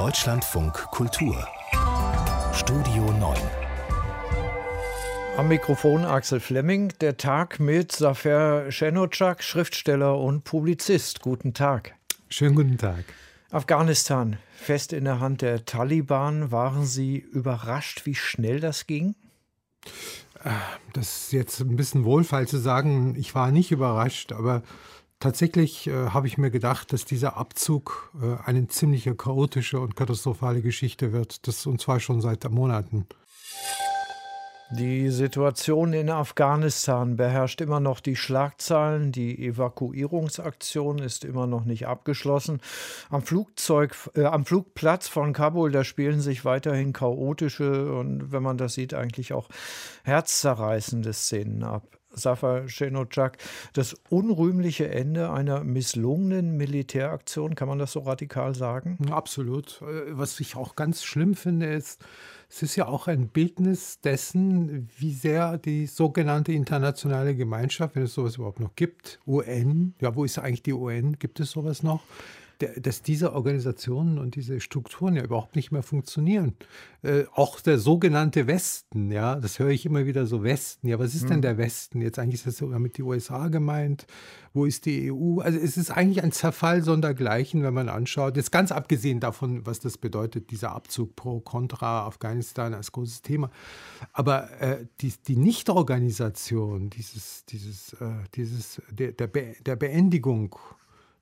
Deutschlandfunk Kultur Studio 9 am Mikrofon Axel Flemming, der Tag mit Safer Shenocak, Schriftsteller und Publizist. Guten Tag. Schönen guten Tag. Afghanistan, fest in der Hand der Taliban. Waren Sie überrascht, wie schnell das ging? Das ist jetzt ein bisschen wohlfeil zu sagen, ich war nicht überrascht, aber tatsächlich äh, habe ich mir gedacht, dass dieser Abzug äh, eine ziemlich chaotische und katastrophale Geschichte wird. Das und zwar schon seit Monaten. Die Situation in Afghanistan beherrscht immer noch die Schlagzeilen. Die Evakuierungsaktion ist immer noch nicht abgeschlossen. Am, Flugzeug, äh, am Flugplatz von Kabul, da spielen sich weiterhin chaotische und, wenn man das sieht, eigentlich auch herzzerreißende Szenen ab. Safar Shenocak, das unrühmliche Ende einer misslungenen Militäraktion, kann man das so radikal sagen? Absolut. Äh, was ich auch ganz schlimm finde, ist, es ist ja auch ein Bildnis dessen, wie sehr die sogenannte internationale Gemeinschaft, wenn es sowas überhaupt noch gibt, UN, ja, wo ist eigentlich die UN? Gibt es sowas noch? Dass diese Organisationen und diese Strukturen ja überhaupt nicht mehr funktionieren. Äh, auch der sogenannte Westen, ja, das höre ich immer wieder so Westen. Ja, was ist hm. denn der Westen? Jetzt eigentlich ist das sogar mit die USA gemeint. Wo ist die EU? Also es ist eigentlich ein Zerfall sondergleichen, wenn man anschaut. Jetzt ganz abgesehen davon, was das bedeutet, dieser Abzug pro Contra Afghanistan als großes Thema. Aber äh, die, die Nichtorganisation dieses, dieses, äh, dieses, der, der, Be der Beendigung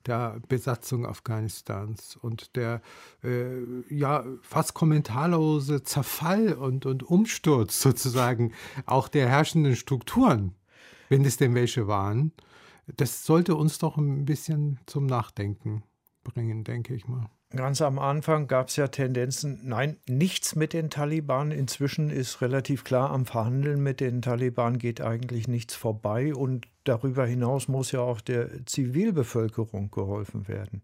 der Besatzung Afghanistans und der äh, ja fast kommentarlose Zerfall und, und Umsturz sozusagen auch der herrschenden Strukturen, wenn es denn welche waren, das sollte uns doch ein bisschen zum Nachdenken bringen, denke ich mal. Ganz am Anfang gab es ja Tendenzen, nein, nichts mit den Taliban. Inzwischen ist relativ klar, am Verhandeln mit den Taliban geht eigentlich nichts vorbei und darüber hinaus muss ja auch der Zivilbevölkerung geholfen werden.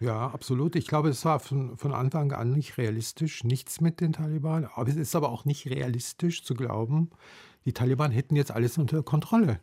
Ja, absolut. Ich glaube, es war von, von Anfang an nicht realistisch, nichts mit den Taliban. Aber es ist aber auch nicht realistisch zu glauben, die Taliban hätten jetzt alles unter Kontrolle.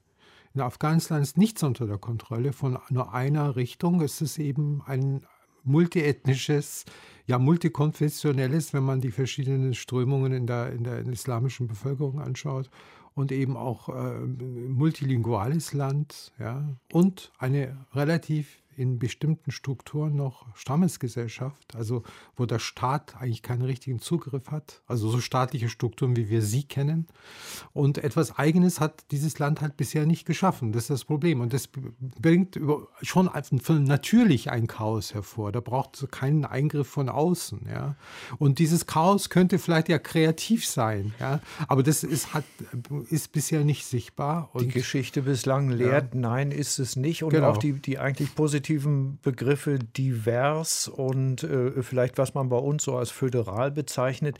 In Afghanistan ist nichts unter der Kontrolle von nur einer Richtung. Es ist eben ein multiethnisches, ja multikonfessionelles, wenn man die verschiedenen Strömungen in der, in der islamischen Bevölkerung anschaut und eben auch äh, multilinguales Land ja, und eine relativ in bestimmten Strukturen noch Stammesgesellschaft, also wo der Staat eigentlich keinen richtigen Zugriff hat, also so staatliche Strukturen, wie wir sie kennen. Und etwas Eigenes hat dieses Land halt bisher nicht geschaffen. Das ist das Problem. Und das bringt schon natürlich ein Chaos hervor. Da braucht es keinen Eingriff von außen. Ja. Und dieses Chaos könnte vielleicht ja kreativ sein. Ja. Aber das ist, hat, ist bisher nicht sichtbar. Und die Geschichte bislang lehrt, ja. nein, ist es nicht. Und genau. auch die, die eigentlich positive positiven Begriffe divers und äh, vielleicht, was man bei uns so als föderal bezeichnet.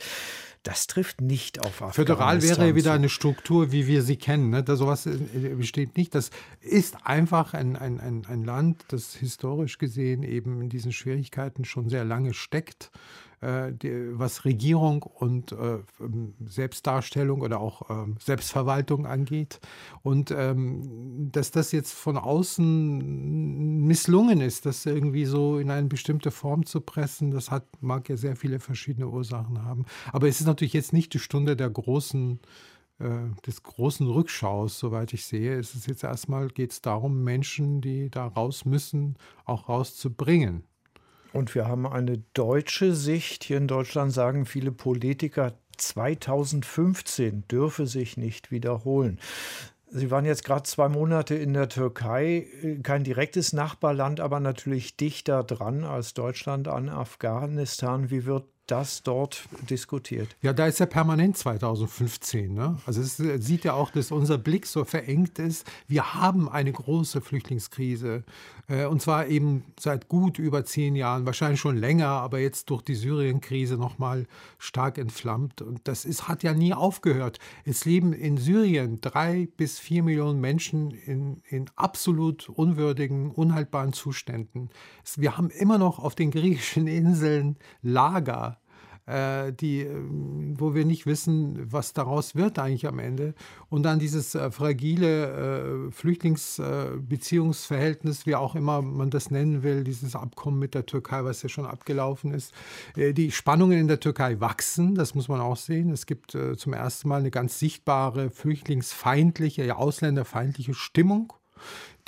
Das trifft nicht auf Afghanistan. Föderal wäre wieder eine Struktur, wie wir sie kennen. Ne? Da sowas äh, besteht nicht. Das ist einfach ein, ein, ein, ein Land, das historisch gesehen eben in diesen Schwierigkeiten schon sehr lange steckt die, was Regierung und äh, ähm, Selbstdarstellung oder auch äh, Selbstverwaltung angeht. Und ähm, dass das jetzt von außen misslungen ist, das irgendwie so in eine bestimmte Form zu pressen, das hat, mag ja sehr viele verschiedene Ursachen haben. Aber es ist natürlich jetzt nicht die Stunde der großen äh, des großen Rückschaus, soweit ich sehe. Es ist jetzt erstmal geht es darum, Menschen, die da raus müssen, auch rauszubringen. Und wir haben eine deutsche Sicht. Hier in Deutschland sagen viele Politiker, 2015 dürfe sich nicht wiederholen. Sie waren jetzt gerade zwei Monate in der Türkei, kein direktes Nachbarland, aber natürlich dichter dran als Deutschland an Afghanistan. Wie wird das dort diskutiert. Ja, da ist ja permanent 2015. Ne? Also es sieht ja auch, dass unser Blick so verengt ist. Wir haben eine große Flüchtlingskrise. Äh, und zwar eben seit gut über zehn Jahren, wahrscheinlich schon länger, aber jetzt durch die Syrien-Krise nochmal stark entflammt. Und das ist, hat ja nie aufgehört. Es leben in Syrien drei bis vier Millionen Menschen in, in absolut unwürdigen, unhaltbaren Zuständen. Wir haben immer noch auf den griechischen Inseln Lager die, äh, wo wir nicht wissen, was daraus wird eigentlich am Ende. Und dann dieses äh, fragile äh, Flüchtlingsbeziehungsverhältnis, wie auch immer man das nennen will, dieses Abkommen mit der Türkei, was ja schon abgelaufen ist. Äh, die Spannungen in der Türkei wachsen, das muss man auch sehen. Es gibt äh, zum ersten Mal eine ganz sichtbare flüchtlingsfeindliche, ja ausländerfeindliche Stimmung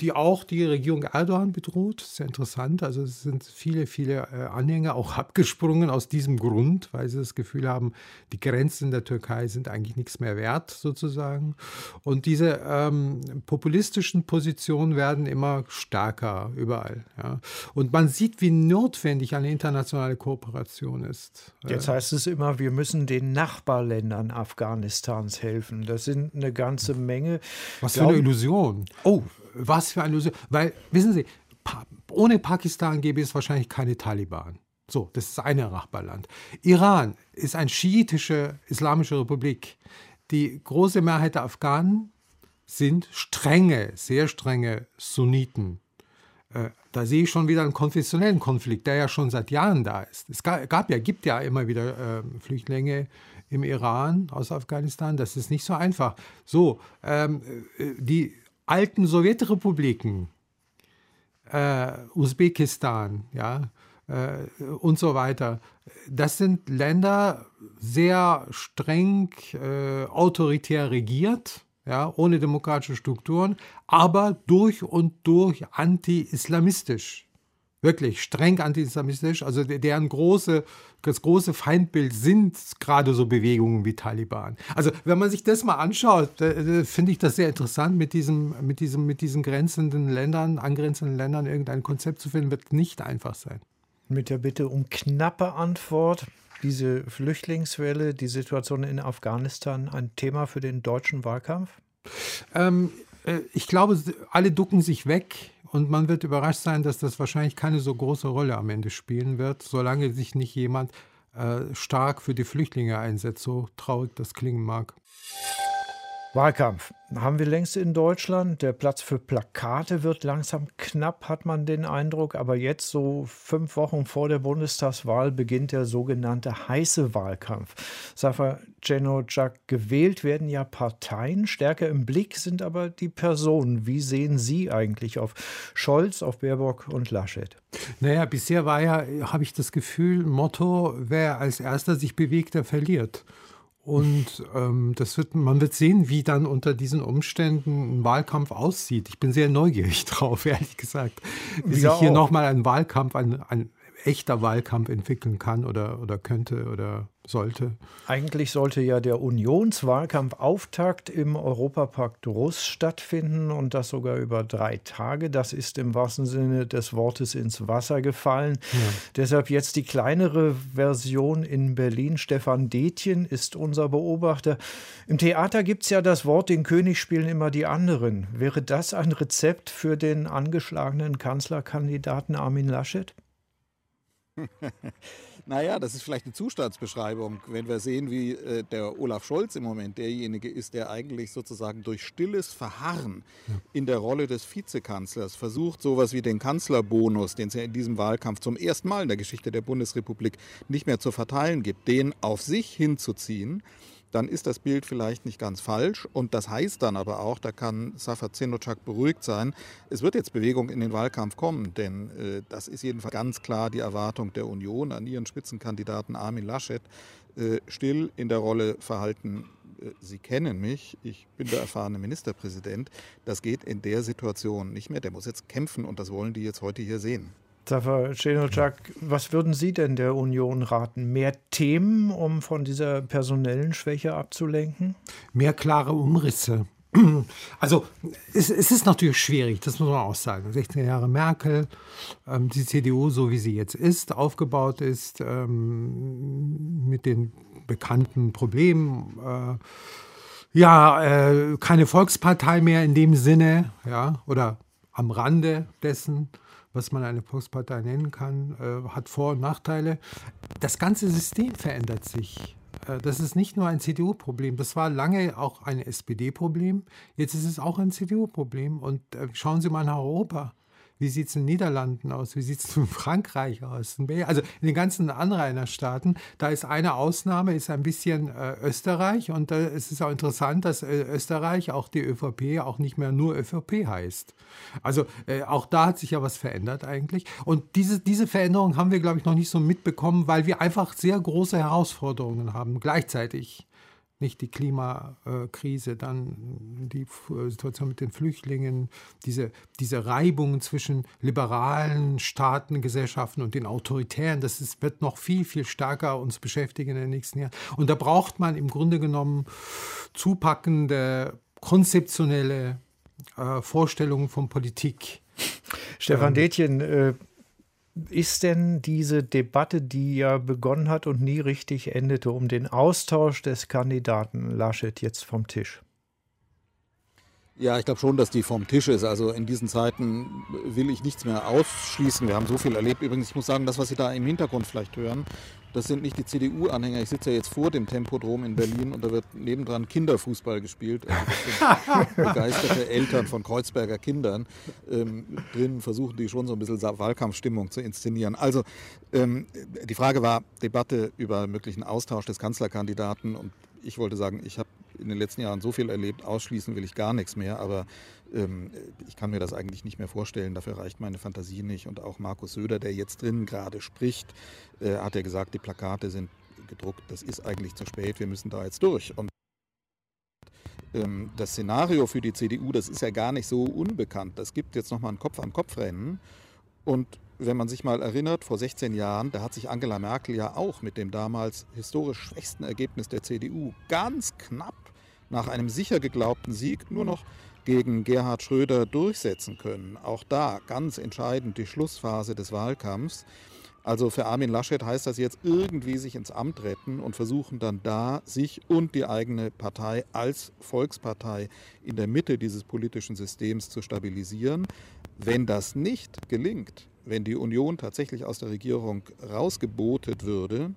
die auch die Regierung Erdogan bedroht. Sehr interessant. Also es sind viele, viele äh, Anhänger auch abgesprungen aus diesem Grund, weil sie das Gefühl haben, die Grenzen der Türkei sind eigentlich nichts mehr wert, sozusagen. Und diese ähm, populistischen Positionen werden immer stärker überall. Ja. Und man sieht, wie notwendig eine internationale Kooperation ist. Jetzt heißt es immer, wir müssen den Nachbarländern Afghanistans helfen. Das sind eine ganze Menge. Was für eine Illusion. Oh, was für eine Illusion. Weil, wissen Sie, ohne Pakistan gäbe es wahrscheinlich keine Taliban. So, das ist ein Nachbarland. Iran ist eine schiitische islamische Republik. Die große Mehrheit der Afghanen sind strenge, sehr strenge Sunniten. Äh, da sehe ich schon wieder einen konfessionellen Konflikt, der ja schon seit Jahren da ist. Es gab ja, gibt ja immer wieder äh, Flüchtlinge im Iran aus Afghanistan. Das ist nicht so einfach. So, ähm, äh, die alten Sowjetrepubliken, äh, Usbekistan, ja, äh, und so weiter. Das sind Länder sehr streng äh, autoritär regiert, ja, ohne demokratische Strukturen, aber durch und durch anti-islamistisch wirklich streng anti-islamistisch, also deren große, das große Feindbild sind gerade so Bewegungen wie Taliban. Also wenn man sich das mal anschaut, finde ich das sehr interessant, mit diesem, mit diesem, mit diesen grenzenden Ländern, angrenzenden Ländern irgendein Konzept zu finden, wird nicht einfach sein. Mit der Bitte um knappe Antwort. Diese Flüchtlingswelle, die Situation in Afghanistan, ein Thema für den deutschen Wahlkampf? Ähm, äh, ich glaube, alle ducken sich weg und man wird überrascht sein, dass das wahrscheinlich keine so große Rolle am Ende spielen wird, solange sich nicht jemand äh, stark für die Flüchtlinge einsetzt, so traurig das klingen mag. Wahlkampf haben wir längst in Deutschland. Der Platz für Plakate wird langsam knapp, hat man den Eindruck. Aber jetzt, so fünf Wochen vor der Bundestagswahl, beginnt der sogenannte heiße Wahlkampf. Safa Cenocak, gewählt werden ja Parteien. Stärker im Blick sind aber die Personen. Wie sehen Sie eigentlich auf Scholz, auf Baerbock und Laschet? Naja, bisher war ja, habe ich das Gefühl, Motto, wer als erster sich bewegt, der verliert. Und ähm, das wird, man wird sehen, wie dann unter diesen Umständen ein Wahlkampf aussieht. Ich bin sehr neugierig drauf, ehrlich gesagt, wie sich hier nochmal ein Wahlkampf, ein, ein echter Wahlkampf entwickeln kann oder, oder könnte oder sollte. Eigentlich sollte ja der Unionswahlkampfauftakt im Europapark Druss stattfinden und das sogar über drei Tage. Das ist im wahrsten Sinne des Wortes ins Wasser gefallen. Ja. Deshalb jetzt die kleinere Version in Berlin. Stefan Detjen ist unser Beobachter. Im Theater gibt es ja das Wort, den König spielen immer die anderen. Wäre das ein Rezept für den angeschlagenen Kanzlerkandidaten Armin Laschet? naja, das ist vielleicht eine Zustandsbeschreibung. Wenn wir sehen, wie äh, der Olaf Scholz im Moment derjenige ist, der eigentlich sozusagen durch stilles Verharren in der Rolle des Vizekanzlers versucht, sowas wie den Kanzlerbonus, den es ja in diesem Wahlkampf zum ersten Mal in der Geschichte der Bundesrepublik nicht mehr zu verteilen gibt, den auf sich hinzuziehen dann ist das Bild vielleicht nicht ganz falsch. Und das heißt dann aber auch, da kann Safar Zenocak beruhigt sein, es wird jetzt Bewegung in den Wahlkampf kommen, denn äh, das ist jedenfalls ganz klar die Erwartung der Union an ihren Spitzenkandidaten Armin Laschet. Äh, still in der Rolle verhalten, äh, Sie kennen mich, ich bin der erfahrene Ministerpräsident. Das geht in der Situation nicht mehr. Der muss jetzt kämpfen und das wollen die jetzt heute hier sehen. Zafer Cenocak, was würden Sie denn der Union raten? Mehr Themen, um von dieser personellen Schwäche abzulenken? Mehr klare Umrisse. Also es, es, ist natürlich schwierig, das muss man auch sagen. 16 Jahre Merkel, ähm, die CDU, so wie sie jetzt ist, aufgebaut ist, ähm, mit den bekannten Problemen. Äh, ja, äh, keine Volkspartei mehr in dem Sinne, ja, oder am Rande dessen was man eine Volkspartei nennen kann, äh, hat Vor- und Nachteile. Das ganze System verändert sich. Äh, das ist nicht nur ein CDU-Problem. Das war lange auch ein SPD-Problem. Jetzt ist es auch ein CDU-Problem. Und äh, schauen Sie mal nach Europa. Wie sieht es in den Niederlanden aus? Wie sieht es in Frankreich aus? Also in den ganzen Anrainerstaaten, da ist eine Ausnahme, ist ein bisschen äh, Österreich. Und äh, es ist auch interessant, dass äh, Österreich, auch die ÖVP, auch nicht mehr nur ÖVP heißt. Also äh, auch da hat sich ja was verändert eigentlich. Und diese, diese Veränderung haben wir, glaube ich, noch nicht so mitbekommen, weil wir einfach sehr große Herausforderungen haben gleichzeitig nicht die Klimakrise, dann die Situation mit den Flüchtlingen, diese, diese Reibungen zwischen liberalen Staaten, Gesellschaften und den autoritären, das ist, wird noch viel, viel stärker uns beschäftigen in den nächsten Jahren. Und da braucht man im Grunde genommen zupackende, konzeptionelle äh, Vorstellungen von Politik. Stefan ähm, Detjen, äh, ist denn diese Debatte, die ja begonnen hat und nie richtig endete, um den Austausch des Kandidaten Laschet jetzt vom Tisch? Ja, ich glaube schon, dass die vom Tisch ist. Also in diesen Zeiten will ich nichts mehr ausschließen. Wir haben so viel erlebt. Übrigens, ich muss sagen, das, was Sie da im Hintergrund vielleicht hören, das sind nicht die CDU-Anhänger. Ich sitze ja jetzt vor dem Tempodrom in Berlin und da wird nebendran Kinderfußball gespielt. Also das sind begeisterte Eltern von Kreuzberger Kindern. Ähm, drin versuchen die schon so ein bisschen Wahlkampfstimmung zu inszenieren. Also ähm, die Frage war Debatte über möglichen Austausch des Kanzlerkandidaten und ich wollte sagen, ich habe in den letzten Jahren so viel erlebt, ausschließen will ich gar nichts mehr, aber ich kann mir das eigentlich nicht mehr vorstellen, dafür reicht meine Fantasie nicht. Und auch Markus Söder, der jetzt drin gerade spricht, äh, hat ja gesagt, die Plakate sind gedruckt, das ist eigentlich zu spät, wir müssen da jetzt durch. Und ähm, das Szenario für die CDU, das ist ja gar nicht so unbekannt. Das gibt jetzt nochmal ein Kopf-an-Kopf-Rennen. Und wenn man sich mal erinnert, vor 16 Jahren, da hat sich Angela Merkel ja auch mit dem damals historisch schwächsten Ergebnis der CDU ganz knapp nach einem sicher geglaubten Sieg nur noch gegen Gerhard Schröder durchsetzen können. Auch da ganz entscheidend die Schlussphase des Wahlkampfs. Also für Armin Laschet heißt das jetzt irgendwie sich ins Amt retten und versuchen dann da sich und die eigene Partei als Volkspartei in der Mitte dieses politischen Systems zu stabilisieren. Wenn das nicht gelingt, wenn die Union tatsächlich aus der Regierung rausgebotet würde,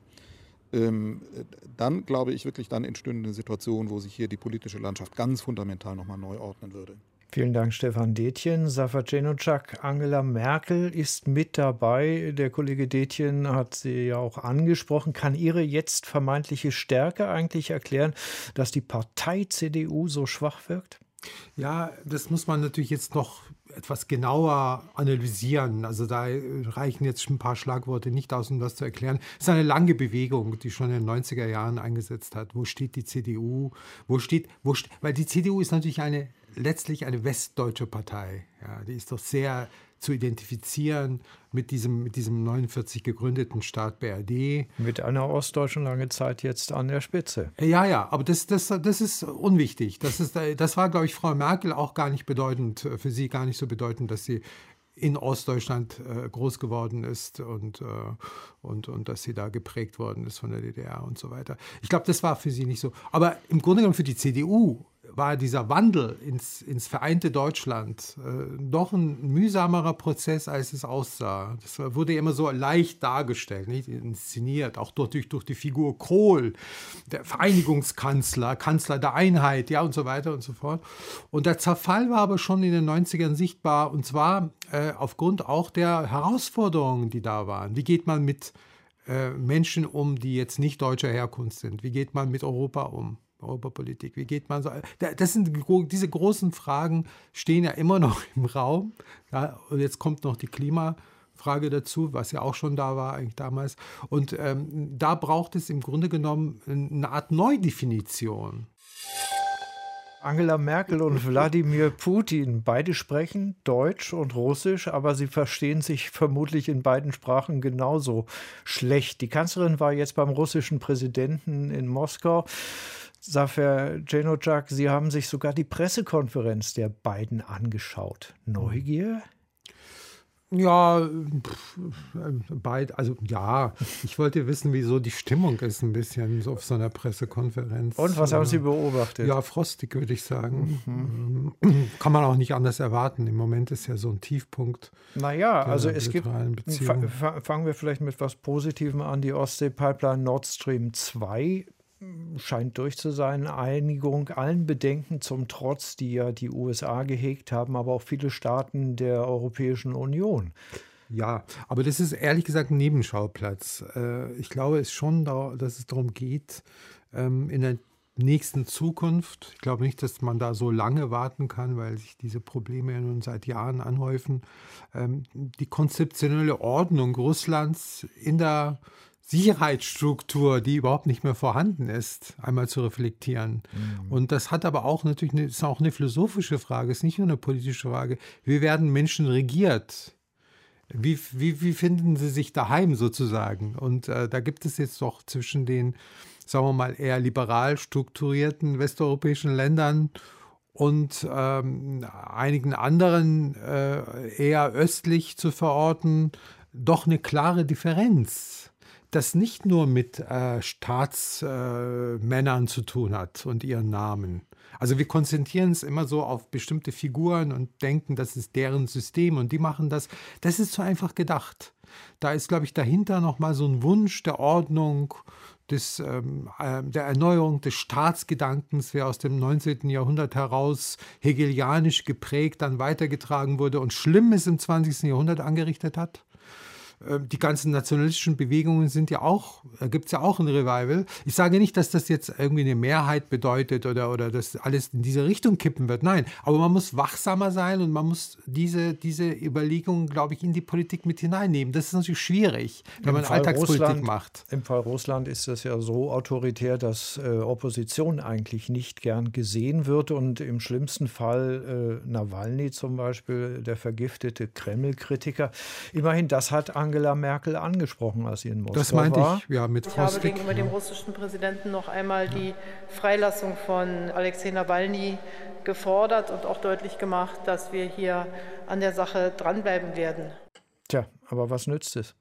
dann glaube ich wirklich, dann entstünde eine Situation, wo sich hier die politische Landschaft ganz fundamental nochmal neu ordnen würde. Vielen Dank, Stefan Detjen. Safar Cenocak, Angela Merkel ist mit dabei. Der Kollege Detjen hat sie ja auch angesprochen. Kann Ihre jetzt vermeintliche Stärke eigentlich erklären, dass die Partei CDU so schwach wirkt? Ja, das muss man natürlich jetzt noch etwas genauer analysieren. Also da reichen jetzt ein paar Schlagworte nicht aus, um das zu erklären. Es ist eine lange Bewegung, die schon in den 90er Jahren eingesetzt hat. Wo steht die CDU? Wo steht, wo, weil die CDU ist natürlich eine letztlich eine westdeutsche Partei. Ja, die ist doch sehr zu identifizieren mit diesem, mit diesem 49 gegründeten Staat BRD. Mit einer ostdeutschen lange Zeit jetzt an der Spitze. Ja, ja, aber das, das, das ist unwichtig. Das, ist, das war, glaube ich, Frau Merkel auch gar nicht bedeutend, für sie gar nicht so bedeutend, dass sie in Ostdeutschland äh, groß geworden ist und, äh, und, und dass sie da geprägt worden ist von der DDR und so weiter. Ich glaube, das war für sie nicht so. Aber im Grunde genommen für die CDU war dieser Wandel ins, ins vereinte Deutschland äh, doch ein mühsamerer Prozess, als es aussah. Das wurde immer so leicht dargestellt, nicht inszeniert, auch durch, durch die Figur Kohl, der Vereinigungskanzler, Kanzler der Einheit, ja und so weiter und so fort. Und der Zerfall war aber schon in den 90ern sichtbar und zwar äh, aufgrund auch der Herausforderungen, die da waren. Wie geht man mit äh, Menschen um, die jetzt nicht deutscher Herkunft sind? Wie geht man mit Europa um? Europapolitik? Wie geht man so? Das sind diese großen Fragen stehen ja immer noch im Raum. Ja, und jetzt kommt noch die Klimafrage dazu, was ja auch schon da war eigentlich damals. Und ähm, da braucht es im Grunde genommen eine Art Neudefinition. Angela Merkel und Wladimir Putin, beide sprechen Deutsch und Russisch, aber sie verstehen sich vermutlich in beiden Sprachen genauso schlecht. Die Kanzlerin war jetzt beim russischen Präsidenten in Moskau. Safer Cenocak, Sie haben sich sogar die Pressekonferenz der beiden angeschaut. Neugier? Ja, beid, also ja, ich wollte wissen, wieso die Stimmung ist ein bisschen so auf so einer Pressekonferenz. Und was haben Sie beobachtet? Ja, frostig würde ich sagen. Mhm. Kann man auch nicht anders erwarten. Im Moment ist ja so ein Tiefpunkt. Naja, also es gibt, fangen wir vielleicht mit was Positivem an, die Ostsee-Pipeline Nord Stream 2 scheint durch zu sein. Einigung allen Bedenken zum Trotz, die ja die USA gehegt haben, aber auch viele Staaten der Europäischen Union. Ja, aber das ist ehrlich gesagt ein Nebenschauplatz. Äh, ich glaube es schon, dass es darum geht, ähm, in der nächsten Zukunft, ich glaube nicht, dass man da so lange warten kann, weil sich diese Probleme ja nun seit Jahren anhäufen, ähm, die konzeptionelle Ordnung Russlands in der Sicherheitsstruktur, die überhaupt nicht mehr vorhanden ist, einmal zu reflektieren. Mhm. Und das hat aber auch natürlich eine, ist auch eine philosophische Frage, ist nicht nur eine politische Frage. Wie werden Menschen regiert? Wie, wie, wie finden sie sich daheim sozusagen? Und äh, da gibt es jetzt doch zwischen den, sagen wir mal, eher liberal strukturierten westeuropäischen Ländern und ähm, einigen anderen äh, eher östlich zu verorten, doch eine klare Differenz das nicht nur mit äh, Staatsmännern äh, zu tun hat und ihren Namen. Also wir konzentrieren uns immer so auf bestimmte Figuren und denken, das ist deren System und die machen das. Das ist so einfach gedacht. Da ist, glaube ich, dahinter nochmal so ein Wunsch der Ordnung, des, ähm, äh, der Erneuerung des Staatsgedankens, der aus dem 19. Jahrhundert heraus hegelianisch geprägt dann weitergetragen wurde und Schlimmes im 20. Jahrhundert angerichtet hat. Ähm, die ganzen nationalistischen Bewegungen sind ja auch, da gibt es ja auch ein Revival. Ich sage nicht, dass das jetzt irgendwie eine Mehrheit bedeutet oder, oder dass alles in diese Richtung kippen wird. Nein, aber man muss wachsamer sein und man muss diese, diese Überlegungen, glaube ich, in die Politik mit hineinnehmen. Das ist natürlich schwierig, wenn Im man Fall Alltagspolitik Russland, macht. Im Fall Russland ist das ja so autoritär, dass äh, Opposition eigentlich nicht gern gesehen wird und im schlimmsten Fall äh, Nawalny zum Beispiel, der vergiftete Kreml-Kritiker. Immerhin, das hat Angela Angela Merkel angesprochen, als sie in Moskau das meinte war. Ich, ja, mit ich habe gegenüber dem russischen Präsidenten noch einmal die Freilassung von Alexei Nawalny gefordert und auch deutlich gemacht, dass wir hier an der Sache dranbleiben werden. Tja, aber was nützt es?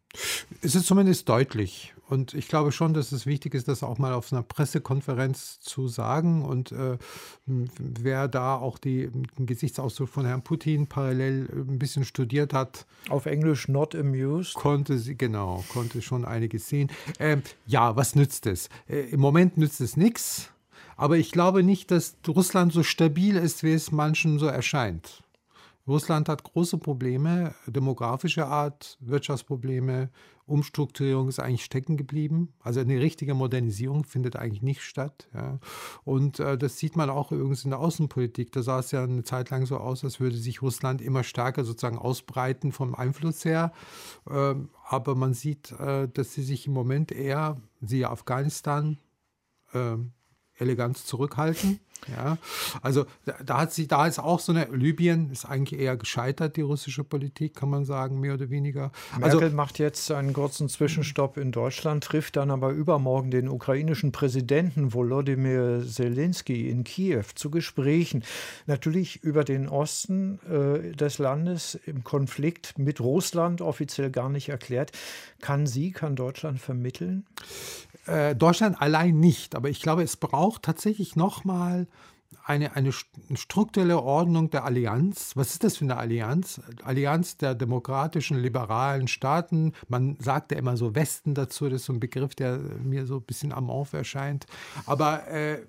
Es ist zumindest deutlich. Und ich glaube schon, dass es wichtig ist, das auch mal auf einer Pressekonferenz zu sagen. Und äh, wer da auch die, den Gesichtsausdruck von Herrn Putin parallel äh, ein bisschen studiert hat. Auf Englisch not amused. Konnte sie, genau, konnte schon einiges sehen. Ähm, ja, was nützt es? Äh, Im Moment nützt es nichts. Aber ich glaube nicht, dass Russland so stabil ist, wie es manchen so erscheint. Russland hat große Probleme, demografischer Art, Wirtschaftsprobleme, Umstrukturierung ist eigentlich stecken geblieben. Also eine richtige Modernisierung findet eigentlich nicht statt. Ja. Und äh, das sieht man auch übrigens in der Außenpolitik. Da sah es ja eine Zeit lang so aus, als würde sich Russland immer stärker sozusagen ausbreiten vom Einfluss her. Ähm, aber man sieht, äh, dass sie sich im Moment eher, siehe Afghanistan, äh, elegant zurückhalten. Ja, also da, hat sie, da ist auch so eine, Libyen ist eigentlich eher gescheitert, die russische Politik, kann man sagen, mehr oder weniger. Merkel also, macht jetzt einen kurzen Zwischenstopp in Deutschland, trifft dann aber übermorgen den ukrainischen Präsidenten Volodymyr Zelensky in Kiew zu Gesprächen. Natürlich über den Osten äh, des Landes im Konflikt mit Russland offiziell gar nicht erklärt. Kann sie, kann Deutschland vermitteln? Äh, Deutschland allein nicht, aber ich glaube, es braucht tatsächlich nochmal eine, eine strukturelle Ordnung der Allianz. Was ist das für eine Allianz? Allianz der demokratischen, liberalen Staaten. Man sagt ja immer so Westen dazu, das ist so ein Begriff, der mir so ein bisschen am Auf erscheint. Aber äh,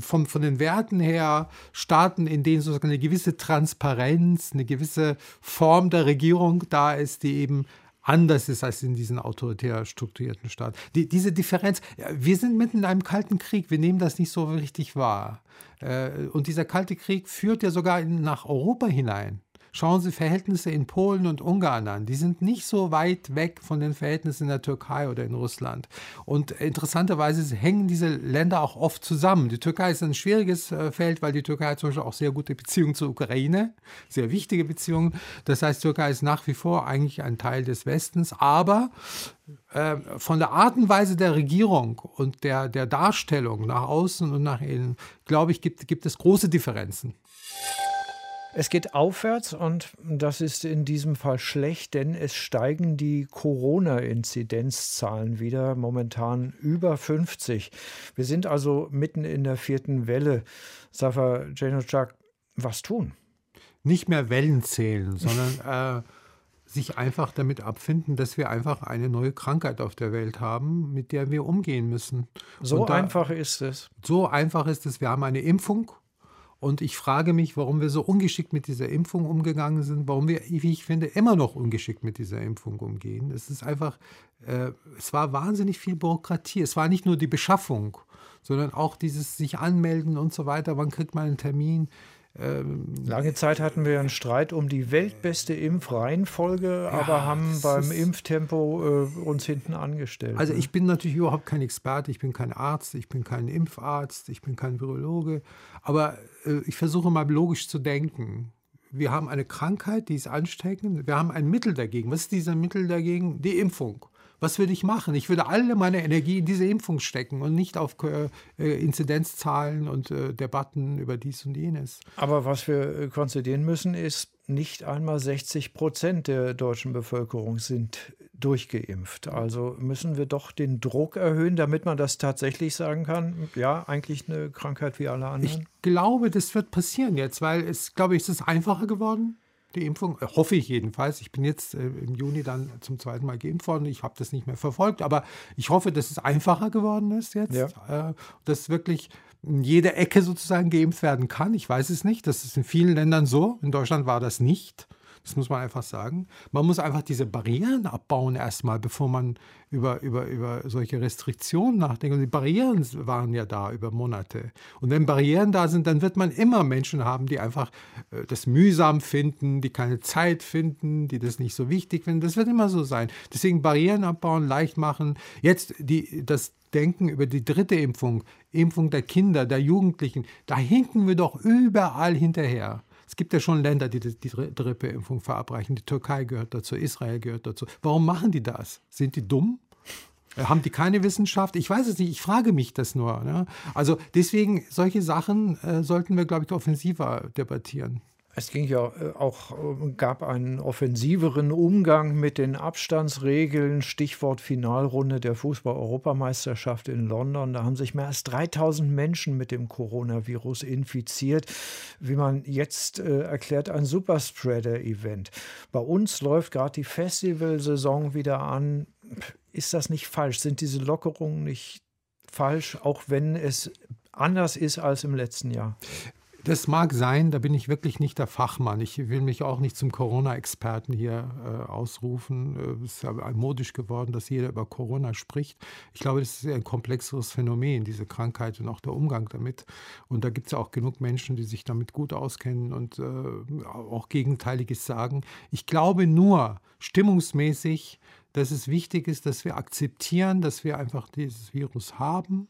von, von den Werten her Staaten, in denen sozusagen eine gewisse Transparenz, eine gewisse Form der Regierung da ist, die eben anders ist als in diesen autoritär strukturierten Staaten. Die, diese Differenz, wir sind mitten in einem kalten Krieg, wir nehmen das nicht so richtig wahr. Äh, und dieser kalte Krieg führt ja sogar nach Europa hinein. Schauen Sie Verhältnisse in Polen und Ungarn an. Die sind nicht so weit weg von den Verhältnissen in der Türkei oder in Russland. Und interessanterweise hängen diese Länder auch oft zusammen. Die Türkei ist ein schwieriges äh, Feld, weil die Türkei zum Beispiel auch sehr gute Beziehungen zur Ukraine, sehr wichtige Beziehungen. Das heißt, Türkei ist nach wie vor eigentlich ein Teil des Westens, aber äh, von der Art und Weise der Regierung und der, der Darstellung nach außen und nach innen, glaube ich, gibt, gibt es große Differenzen. Es geht aufwärts und das ist in diesem Fall schlecht, denn es steigen die Corona-Inzidenzzahlen wieder, momentan über 50. Wir sind also mitten in der vierten Welle. Safa Janocak, was tun? Nicht mehr Wellen zählen, sondern äh, sich einfach damit abfinden, dass wir einfach eine neue Krankheit auf der Welt haben, mit der wir umgehen müssen. So da, einfach ist es. So einfach ist es. Wir haben eine Impfung und ich frage mich, warum wir so ungeschickt mit dieser Impfung umgegangen sind, warum wir, wie ich finde, immer noch ungeschickt mit dieser Impfung umgehen. Es ist einfach, äh, es war wahnsinnig viel Bürokratie. Es war nicht nur die Beschaffung, sondern auch dieses sich anmelden und so weiter. Wann kriegt man einen Termin? Ähm, Lange Zeit hatten wir einen Streit um die weltbeste Impfreihenfolge, ja, aber haben beim Impftempo äh, uns hinten angestellt. Also ne? ich bin natürlich überhaupt kein Experte, ich bin kein Arzt, ich bin kein Impfarzt, ich bin kein Virologe, aber äh, ich versuche mal logisch zu denken. Wir haben eine Krankheit, die ist ansteckend, wir haben ein Mittel dagegen. Was ist dieser Mittel dagegen? Die Impfung was würde ich machen? Ich würde alle meine Energie in diese Impfung stecken und nicht auf äh, Inzidenzzahlen und äh, Debatten über dies und jenes. Aber was wir äh, konzidieren müssen, ist, nicht einmal 60 Prozent der deutschen Bevölkerung sind durchgeimpft. Also müssen wir doch den Druck erhöhen, damit man das tatsächlich sagen kann, ja, eigentlich eine Krankheit wie alle anderen. Ich glaube, das wird passieren jetzt, weil es, glaube ich, ist es einfacher geworden die Impfung. Äh, hoffe ich jedenfalls. Ich bin jetzt äh, im Juni dann zum zweiten Mal geimpft worden. Ich habe das nicht mehr verfolgt, aber ich hoffe, dass es einfacher geworden ist jetzt. Ja. Äh, dass wirklich in jeder Ecke sozusagen geimpft werden kann. Ich weiß es nicht. Das ist in vielen Ländern so. In Deutschland war das nicht. Das muss man einfach sagen. Man muss einfach diese Barrieren abbauen erstmal, bevor man über, über, über solche Restriktionen nachdenkt. Und die Barrieren waren ja da über Monate. Und wenn Barrieren da sind, dann wird man immer Menschen haben, die einfach äh, das mühsam finden, die keine Zeit finden, die das nicht so wichtig finden. Das wird immer so sein. Deswegen Barrieren abbauen, leicht machen. Jetzt die, das Denken über die dritte Impfung, Impfung der Kinder, der Jugendlichen, da hinken wir doch überall hinterher. Es gibt ja schon Länder, die die Grippeimpfung verabreichen. Die Türkei gehört dazu, Israel gehört dazu. Warum machen die das? Sind die dumm? Äh, haben die keine Wissenschaft? Ich weiß es nicht, ich frage mich das nur. Ne? Also deswegen, solche Sachen äh, sollten wir, glaube ich, offensiver debattieren. Es ging ja äh, auch, äh, gab einen offensiveren Umgang mit den Abstandsregeln. Stichwort Finalrunde der Fußball-Europameisterschaft in London. Da haben sich mehr als 3000 Menschen mit dem Coronavirus infiziert. Wie man jetzt äh, erklärt, ein Superspreader-Event. Bei uns läuft gerade die Festivalsaison wieder an. Ist das nicht falsch? Sind diese Lockerungen nicht falsch, auch wenn es anders ist als im letzten Jahr? Das mag sein, da bin ich wirklich nicht der Fachmann. Ich will mich auch nicht zum Corona-Experten hier äh, ausrufen. Äh, es ist ja modisch geworden, dass jeder über Corona spricht. Ich glaube, das ist ein komplexeres Phänomen, diese Krankheit und auch der Umgang damit. Und da gibt es ja auch genug Menschen, die sich damit gut auskennen und äh, auch Gegenteiliges sagen. Ich glaube nur stimmungsmäßig, dass es wichtig ist, dass wir akzeptieren, dass wir einfach dieses Virus haben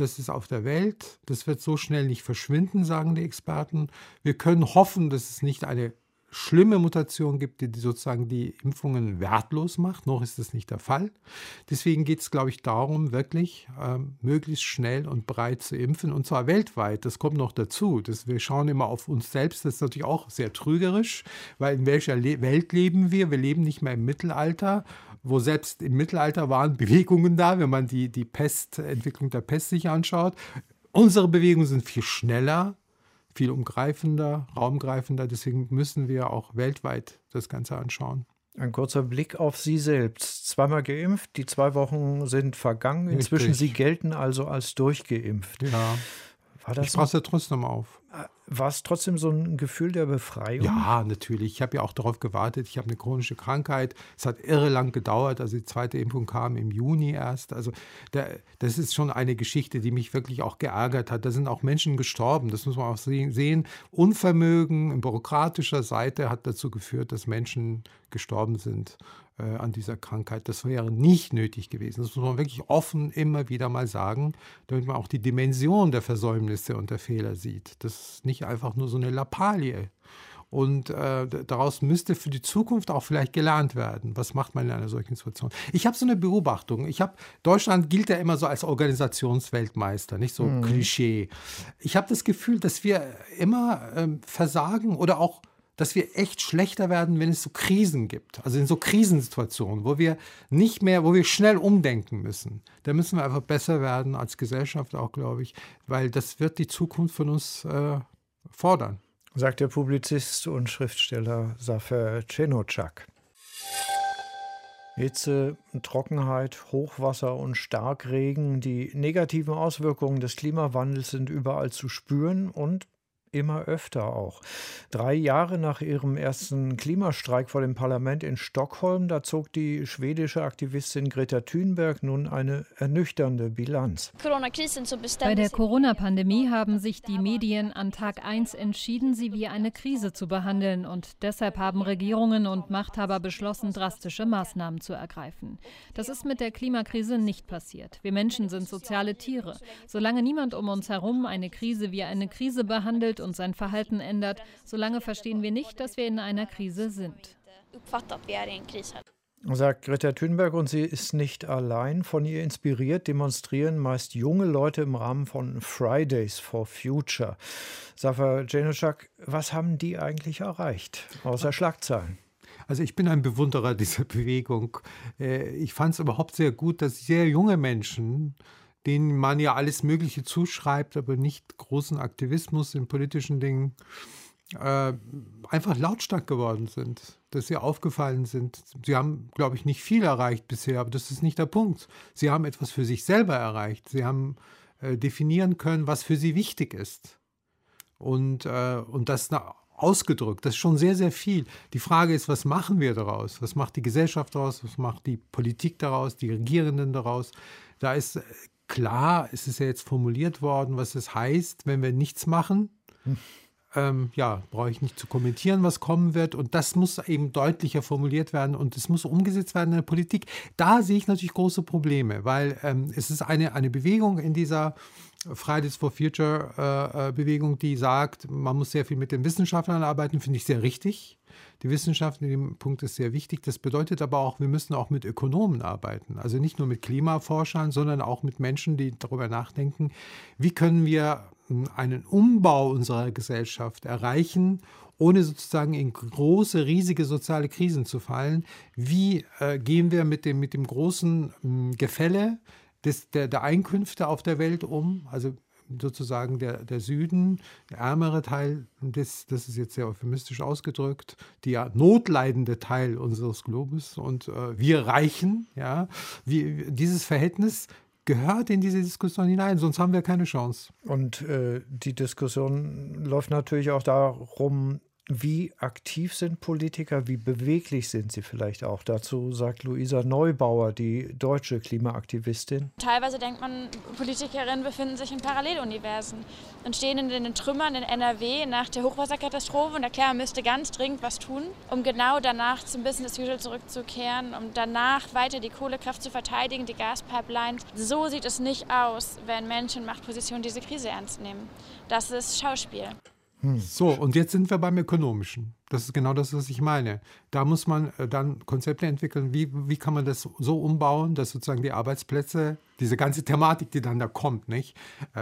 das ist auf der Welt. Das wird so schnell nicht verschwinden, sagen die Experten. Wir können hoffen, dass es nicht eine schlimme Mutation gibt, die sozusagen die Impfungen wertlos macht. Noch ist das nicht der Fall. Deswegen geht es, glaube ich, darum, wirklich ähm, möglichst schnell und breit zu impfen und zwar weltweit. Das kommt noch dazu. Das, wir schauen immer auf uns selbst. Das ist natürlich auch sehr trügerisch, weil in welcher Le Welt leben wir? Wir leben nicht mehr im Mittelalter wo selbst im Mittelalter waren Bewegungen da, wenn man die, die Pestentwicklung der Pest sich anschaut. Unsere Bewegungen sind viel schneller, viel umgreifender, raumgreifender. Deswegen müssen wir auch weltweit das Ganze anschauen. Ein kurzer Blick auf Sie selbst. Zweimal geimpft, die zwei Wochen sind vergangen. Inzwischen Richtig. Sie gelten also als durchgeimpft. Ja. War das ich passe trotzdem auf. Äh, war es trotzdem so ein Gefühl der Befreiung? Ja, natürlich. Ich habe ja auch darauf gewartet. Ich habe eine chronische Krankheit. Es hat irre lang gedauert. Also die zweite Impfung kam im Juni erst. Also der, das ist schon eine Geschichte, die mich wirklich auch geärgert hat. Da sind auch Menschen gestorben. Das muss man auch sehen. Unvermögen bürokratischer Seite hat dazu geführt, dass Menschen gestorben sind an dieser Krankheit. Das wäre nicht nötig gewesen. Das muss man wirklich offen immer wieder mal sagen, damit man auch die Dimension der Versäumnisse und der Fehler sieht. Das ist nicht einfach nur so eine Lappalie. Und äh, daraus müsste für die Zukunft auch vielleicht gelernt werden. Was macht man in einer solchen Situation? Ich habe so eine Beobachtung. Ich habe Deutschland gilt ja immer so als Organisationsweltmeister, nicht so mhm. Klischee. Ich habe das Gefühl, dass wir immer ähm, versagen oder auch dass wir echt schlechter werden, wenn es so Krisen gibt. Also in so Krisensituationen, wo wir nicht mehr, wo wir schnell umdenken müssen. Da müssen wir einfach besser werden als Gesellschaft auch, glaube ich, weil das wird die Zukunft von uns äh, fordern. Sagt der Publizist und Schriftsteller Safer Cenocak. Hitze, Trockenheit, Hochwasser und Starkregen. Die negativen Auswirkungen des Klimawandels sind überall zu spüren und immer öfter auch. Drei Jahre nach ihrem ersten Klimastreik vor dem Parlament in Stockholm, da zog die schwedische Aktivistin Greta Thunberg nun eine ernüchternde Bilanz. Bei der Corona-Pandemie haben sich die Medien an Tag 1 entschieden, sie wie eine Krise zu behandeln und deshalb haben Regierungen und Machthaber beschlossen, drastische Maßnahmen zu ergreifen. Das ist mit der Klimakrise nicht passiert. Wir Menschen sind soziale Tiere. Solange niemand um uns herum eine Krise wie eine Krise behandelt, und sein Verhalten ändert, solange verstehen wir nicht, dass wir in einer Krise sind. Sagt Greta Thunberg und sie ist nicht allein. Von ihr inspiriert demonstrieren meist junge Leute im Rahmen von Fridays for Future. Safa Januszak, was haben die eigentlich erreicht, außer Schlagzeilen? Also ich bin ein Bewunderer dieser Bewegung. Äh, ich fand es überhaupt sehr gut, dass sehr junge Menschen denen man ja alles Mögliche zuschreibt, aber nicht großen Aktivismus in politischen Dingen, äh, einfach lautstark geworden sind, dass sie aufgefallen sind. Sie haben, glaube ich, nicht viel erreicht bisher, aber das ist nicht der Punkt. Sie haben etwas für sich selber erreicht. Sie haben äh, definieren können, was für sie wichtig ist. Und, äh, und das ausgedrückt. Das ist schon sehr, sehr viel. Die Frage ist, was machen wir daraus? Was macht die Gesellschaft daraus? Was macht die Politik daraus? Die Regierenden daraus? Da ist äh, klar, es ist ja jetzt formuliert worden, was es heißt, wenn wir nichts machen. Hm. Ähm, ja, brauche ich nicht zu kommentieren, was kommen wird. Und das muss eben deutlicher formuliert werden und es muss umgesetzt werden in der Politik. Da sehe ich natürlich große Probleme, weil ähm, es ist eine, eine Bewegung in dieser Fridays for Future äh, äh, Bewegung, die sagt, man muss sehr viel mit den Wissenschaftlern arbeiten, finde ich sehr richtig. Die Wissenschaft in dem Punkt ist sehr wichtig. Das bedeutet aber auch, wir müssen auch mit Ökonomen arbeiten. Also nicht nur mit Klimaforschern, sondern auch mit Menschen, die darüber nachdenken, wie können wir hm, einen Umbau unserer Gesellschaft erreichen, ohne sozusagen in große, riesige soziale Krisen zu fallen. Wie äh, gehen wir mit dem, mit dem großen äh, Gefälle des, der, der Einkünfte auf der Welt um? Also sozusagen der, der Süden, der ärmere Teil, des, das ist jetzt sehr euphemistisch ausgedrückt, der notleidende Teil unseres Globus und äh, wir Reichen, ja, wie, dieses Verhältnis gehört in diese Diskussion hinein, sonst haben wir keine Chance. Und äh, die Diskussion läuft natürlich auch darum, wie aktiv sind Politiker, wie beweglich sind sie vielleicht auch? Dazu sagt Luisa Neubauer, die deutsche Klimaaktivistin. Teilweise denkt man, Politikerinnen befinden sich in Paralleluniversen und stehen in den Trümmern in NRW nach der Hochwasserkatastrophe und erklären, man müsste ganz dringend was tun, um genau danach zum Business Usual zurückzukehren, um danach weiter die Kohlekraft zu verteidigen, die Gaspipelines. So sieht es nicht aus, wenn Menschen in Machtpositionen diese Krise ernst nehmen. Das ist Schauspiel. Hm. So, und jetzt sind wir beim Ökonomischen. Das ist genau das, was ich meine. Da muss man äh, dann Konzepte entwickeln, wie, wie kann man das so umbauen, dass sozusagen die Arbeitsplätze, diese ganze Thematik, die dann da kommt, nicht? Äh,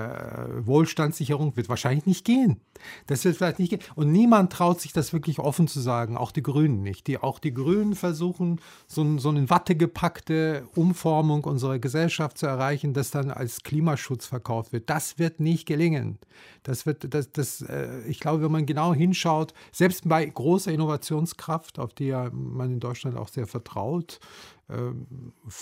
Wohlstandssicherung wird wahrscheinlich nicht gehen. Das wird vielleicht nicht. Und niemand traut sich das wirklich offen zu sagen, auch die Grünen nicht. Die, auch die Grünen versuchen, so, so eine Watte gepackte Umformung unserer Gesellschaft zu erreichen, das dann als Klimaschutz verkauft wird. Das wird nicht gelingen. Das wird, das, das, äh, ich glaube, wenn man genau hinschaut, selbst bei großer Innovationskraft, auf die ja man in Deutschland auch sehr vertraut,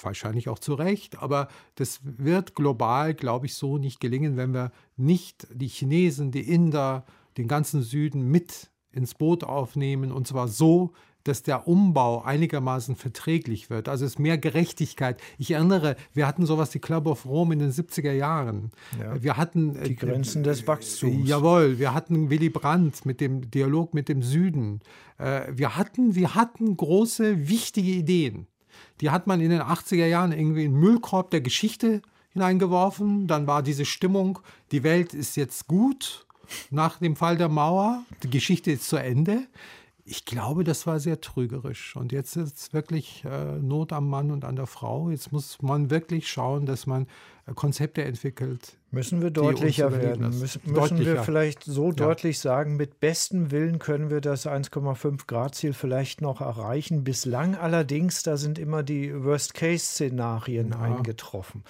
wahrscheinlich auch zu Recht, aber das wird global, glaube ich, so nicht gelingen, wenn wir nicht die Chinesen, die Inder, den ganzen Süden mit ins Boot aufnehmen und zwar so, dass der Umbau einigermaßen verträglich wird. Also es ist mehr Gerechtigkeit. Ich erinnere, wir hatten sowas wie Club of Rome in den 70er Jahren. Ja, wir hatten die äh, Grenzen äh, des Wachstums. Jawohl, wir hatten Willy Brandt mit dem Dialog mit dem Süden. Äh, wir hatten, wir hatten große, wichtige Ideen. Die hat man in den 80er Jahren irgendwie in den Müllkorb der Geschichte hineingeworfen. Dann war diese Stimmung, die Welt ist jetzt gut nach dem Fall der Mauer. Die Geschichte ist zu Ende. Ich glaube, das war sehr trügerisch. Und jetzt ist es wirklich äh, Not am Mann und an der Frau. Jetzt muss man wirklich schauen, dass man äh, Konzepte entwickelt. Müssen wir deutlicher werden? Müssen, müssen deutlicher. wir vielleicht so ja. deutlich sagen, mit bestem Willen können wir das 1,5 Grad Ziel vielleicht noch erreichen. Bislang allerdings, da sind immer die Worst-Case-Szenarien ja. eingetroffen.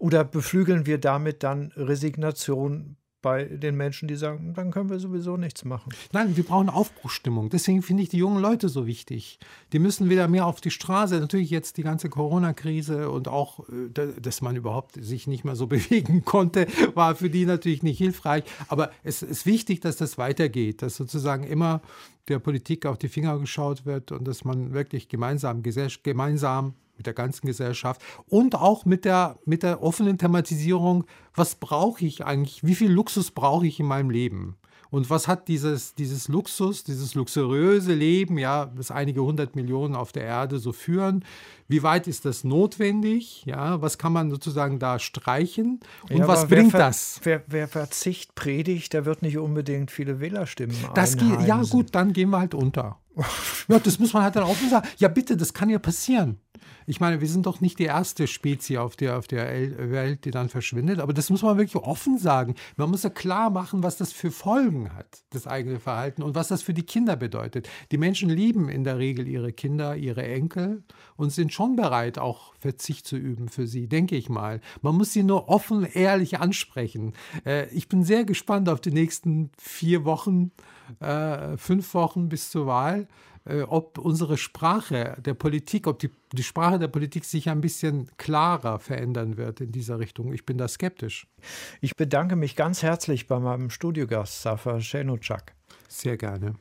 Oder beflügeln wir damit dann Resignation bei den Menschen, die sagen, dann können wir sowieso nichts machen. Nein, wir brauchen Aufbruchstimmung. Deswegen finde ich die jungen Leute so wichtig. Die müssen wieder mehr auf die Straße. Natürlich jetzt die ganze Corona-Krise und auch, äh, dass man überhaupt sich nicht mehr so bewegen konnte, war für die natürlich nicht hilfreich. Aber es ist wichtig, dass das weitergeht, dass sozusagen immer der Politik auf die Finger geschaut wird und dass man wirklich gemeinsam, gemeinsam mit der ganzen Gesellschaft und auch mit der, mit der offenen Thematisierung, was brauche ich eigentlich, wie viel Luxus brauche ich in meinem Leben? Und was hat dieses, dieses Luxus, dieses luxuriöse Leben, ja, das einige hundert Millionen auf der Erde so führen, wie weit ist das notwendig? Ja, was kann man sozusagen da streichen? Und ja, was bringt das? Wer, wer, Verzicht predigt, der wird nicht unbedingt viele Wählerstimmen das geht, Ja, gut, dann gehen wir halt unter. ja, das muss man halt dann offen sagen. Ja, bitte, das kann ja passieren. Ich meine, wir sind doch nicht die erste Spezie auf der, auf der Welt, die dann verschwindet, aber das muss man wirklich offen sagen. Man muss ja klar machen, was das für Folgen hat, das eigene Verhalten und was das für die Kinder bedeutet. Die Menschen lieben in der Regel ihre Kinder, ihre Enkel und sind schon bereit, auch Verzicht zu üben für sie, denke ich mal. Man muss sie nur offen, ehrlich ansprechen. Äh, ich bin sehr gespannt auf die nächsten vier Wochen, äh, fünf Wochen bis zur Wahl äh, ob unsere Sprache der Politik, ob die, die Sprache der Politik sich ein bisschen klarer verändern wird in dieser Richtung. Ich bin da skeptisch. Ich bedanke mich ganz herzlich bei meinem Studiogast, Safa Schenuchak. Sehr gerne.